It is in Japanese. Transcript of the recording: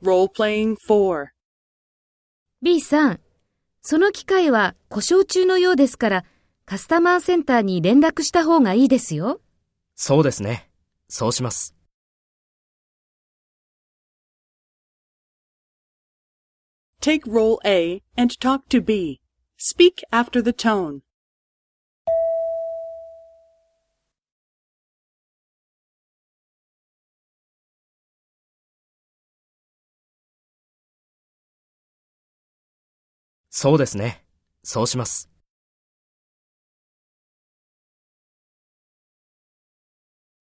Role-playing 4. B さん、その機械は故障中のようですから、カスタマーセンターに連絡した方がいいですよ。そうですね。そうします。Take role A and talk to B. Speak after the tone. そうですね。そうします。